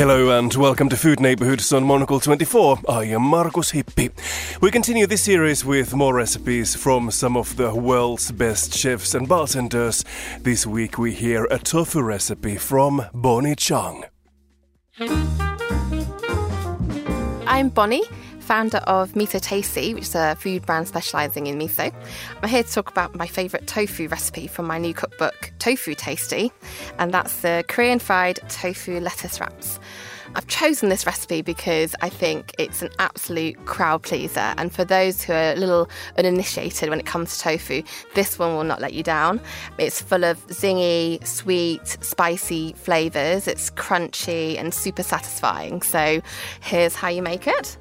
Hello and welcome to Food Neighborhoods on Monocle 24. I am Markus Hippi. We continue this series with more recipes from some of the world's best chefs and bartenders. This week we hear a tofu recipe from Bonnie Chung. I'm Bonnie, founder of Miso Tasty, which is a food brand specializing in miso. I'm here to talk about my favorite tofu recipe from my new cookbook, Tofu Tasty, and that's the Korean fried tofu lettuce wraps. I've chosen this recipe because I think it's an absolute crowd pleaser. And for those who are a little uninitiated when it comes to tofu, this one will not let you down. It's full of zingy, sweet, spicy flavours. It's crunchy and super satisfying. So here's how you make it.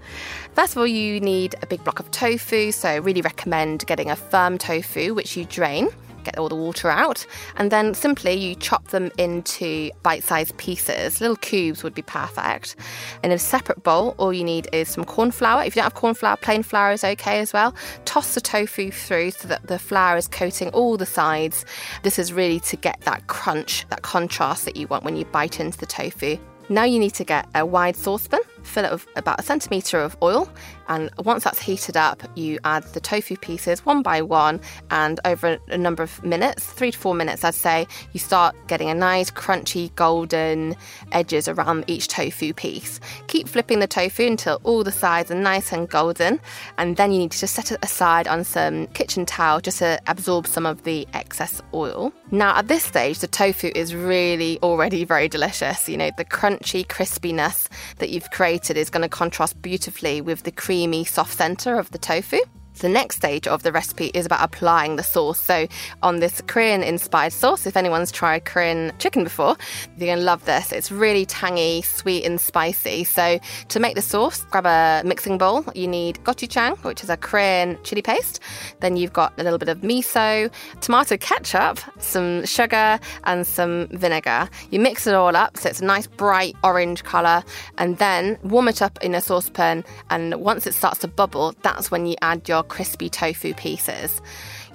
First of all, you need a big block of tofu. So I really recommend getting a firm tofu, which you drain get all the water out. And then simply you chop them into bite sized pieces. Little cubes would be perfect. In a separate bowl, all you need is some corn flour. If you don't have corn flour, plain flour is okay as well. Toss the tofu through so that the flour is coating all the sides. This is really to get that crunch, that contrast that you want when you bite into the tofu. Now you need to get a wide saucepan, fill it with about a centimetre of oil, and once that's heated up, you add the tofu pieces one by one, and over a number of minutes, three to four minutes, I'd say, you start getting a nice crunchy golden edges around each tofu piece. Keep flipping the tofu until all the sides are nice and golden, and then you need to just set it aside on some kitchen towel just to absorb some of the excess oil. Now, at this stage, the tofu is really already very delicious. You know, the crunchy crispiness that you've created is going to contrast beautifully with the creamy soft center of the tofu. The next stage of the recipe is about applying the sauce. So, on this Korean inspired sauce, if anyone's tried Korean chicken before, you're going to love this. It's really tangy, sweet, and spicy. So, to make the sauce, grab a mixing bowl. You need gochujang, which is a Korean chili paste. Then you've got a little bit of miso, tomato ketchup, some sugar, and some vinegar. You mix it all up so it's a nice bright orange colour, and then warm it up in a saucepan. And once it starts to bubble, that's when you add your crispy tofu pieces.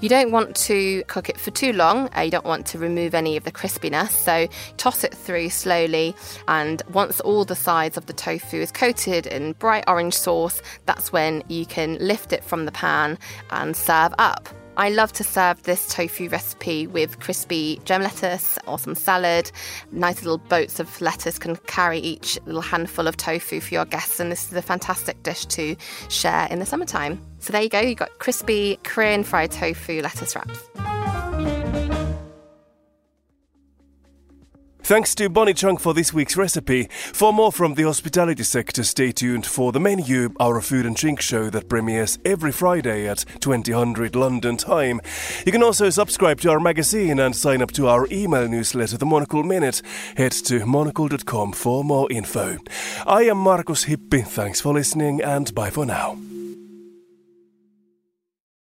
You don't want to cook it for too long. Uh, you don't want to remove any of the crispiness. So toss it through slowly. And once all the sides of the tofu is coated in bright orange sauce, that's when you can lift it from the pan and serve up. I love to serve this tofu recipe with crispy gem lettuce or some salad. Nice little boats of lettuce can carry each little handful of tofu for your guests, and this is a fantastic dish to share in the summertime. So there you go, you've got crispy Korean fried tofu lettuce wraps. Thanks to Bonnie Chung for this week's recipe. For more from the hospitality sector, stay tuned for The Menu, our food and drink show that premieres every Friday at 2000 London time. You can also subscribe to our magazine and sign up to our email newsletter, The Monocle Minute. Head to monocle.com for more info. I am Markus Hippi. Thanks for listening and bye for now.